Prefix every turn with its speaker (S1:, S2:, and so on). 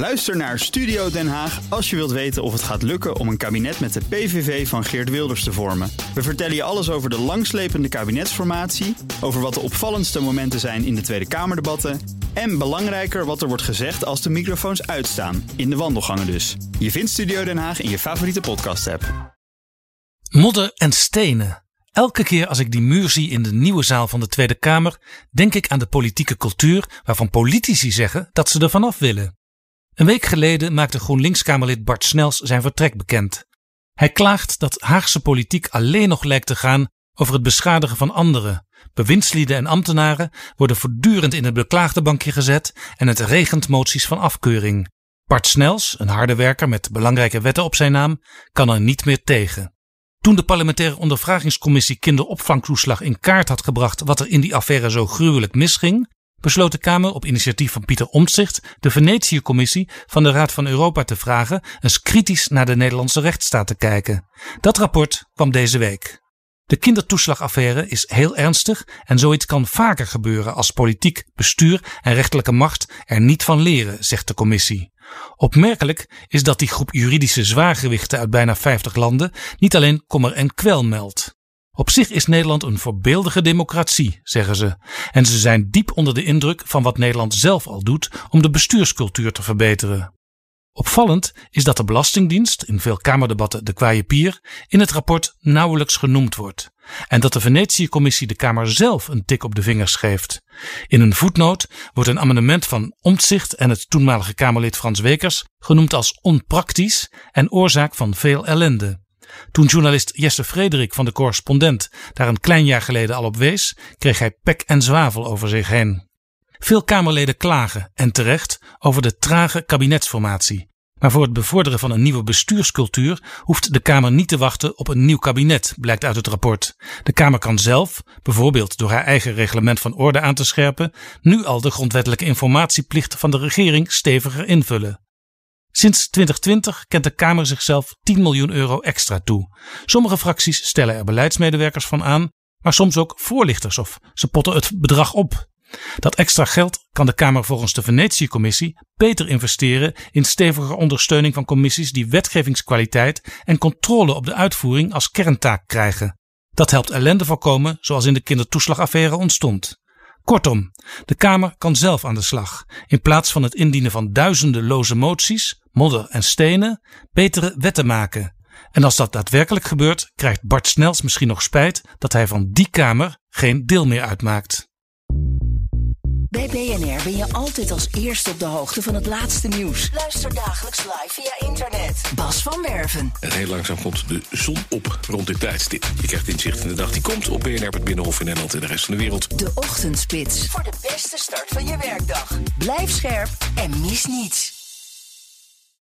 S1: Luister naar Studio Den Haag als je wilt weten of het gaat lukken om een kabinet met de PVV van Geert Wilders te vormen. We vertellen je alles over de langslepende kabinetsformatie, over wat de opvallendste momenten zijn in de Tweede Kamerdebatten en belangrijker wat er wordt gezegd als de microfoons uitstaan, in de wandelgangen dus. Je vindt Studio Den Haag in je favoriete podcast-app.
S2: Modder en stenen. Elke keer als ik die muur zie in de nieuwe zaal van de Tweede Kamer, denk ik aan de politieke cultuur waarvan politici zeggen dat ze er vanaf willen. Een week geleden maakte GroenLinks-Kamerlid Bart Snels zijn vertrek bekend. Hij klaagt dat Haagse politiek alleen nog lijkt te gaan over het beschadigen van anderen. Bewindslieden en ambtenaren worden voortdurend in het beklaagde bankje gezet en het regent moties van afkeuring. Bart Snels, een harde werker met belangrijke wetten op zijn naam, kan er niet meer tegen. Toen de parlementaire ondervragingscommissie kinderopvangtoeslag in kaart had gebracht wat er in die affaire zo gruwelijk misging, besloot de Kamer op initiatief van Pieter Omtzigt de Venetië-commissie van de Raad van Europa te vragen eens kritisch naar de Nederlandse rechtsstaat te kijken. Dat rapport kwam deze week. De kindertoeslagaffaire is heel ernstig en zoiets kan vaker gebeuren als politiek, bestuur en rechterlijke macht er niet van leren, zegt de commissie. Opmerkelijk is dat die groep juridische zwaargewichten uit bijna 50 landen niet alleen kommer en kwel meldt. Op zich is Nederland een voorbeeldige democratie, zeggen ze. En ze zijn diep onder de indruk van wat Nederland zelf al doet om de bestuurscultuur te verbeteren. Opvallend is dat de Belastingdienst, in veel Kamerdebatten de kwaaie pier, in het rapport nauwelijks genoemd wordt. En dat de Venetië-commissie de Kamer zelf een tik op de vingers geeft. In een voetnoot wordt een amendement van Omtzigt en het toenmalige Kamerlid Frans Wekers genoemd als onpraktisch en oorzaak van veel ellende. Toen journalist Jesse Frederik van de Correspondent daar een klein jaar geleden al op wees, kreeg hij pek en zwavel over zich heen. Veel Kamerleden klagen, en terecht, over de trage kabinetsformatie. Maar voor het bevorderen van een nieuwe bestuurscultuur hoeft de Kamer niet te wachten op een nieuw kabinet, blijkt uit het rapport. De Kamer kan zelf, bijvoorbeeld door haar eigen reglement van orde aan te scherpen, nu al de grondwettelijke informatieplicht van de regering steviger invullen. Sinds 2020 kent de Kamer zichzelf 10 miljoen euro extra toe. Sommige fracties stellen er beleidsmedewerkers van aan, maar soms ook voorlichters of ze potten het bedrag op. Dat extra geld kan de Kamer volgens de Venetië-commissie beter investeren in stevige ondersteuning van commissies die wetgevingskwaliteit en controle op de uitvoering als kerntaak krijgen. Dat helpt ellende voorkomen zoals in de kindertoeslagaffaire ontstond. Kortom, de Kamer kan zelf aan de slag. In plaats van het indienen van duizenden loze moties, modder en stenen, betere wetten maken. En als dat daadwerkelijk gebeurt, krijgt Bart Snels misschien nog spijt dat hij van die Kamer geen deel meer uitmaakt.
S3: Bij BNR ben je altijd als eerste op de hoogte van het laatste nieuws. Luister dagelijks live via internet. Bas van Werven.
S4: En heel langzaam komt de zon op rond dit tijdstip. Je krijgt inzicht in de dag die komt op BNR, het Binnenhof in Nederland en de rest van de wereld.
S3: De Ochtendspits. Voor de beste start van je werkdag. Blijf scherp en mis niets.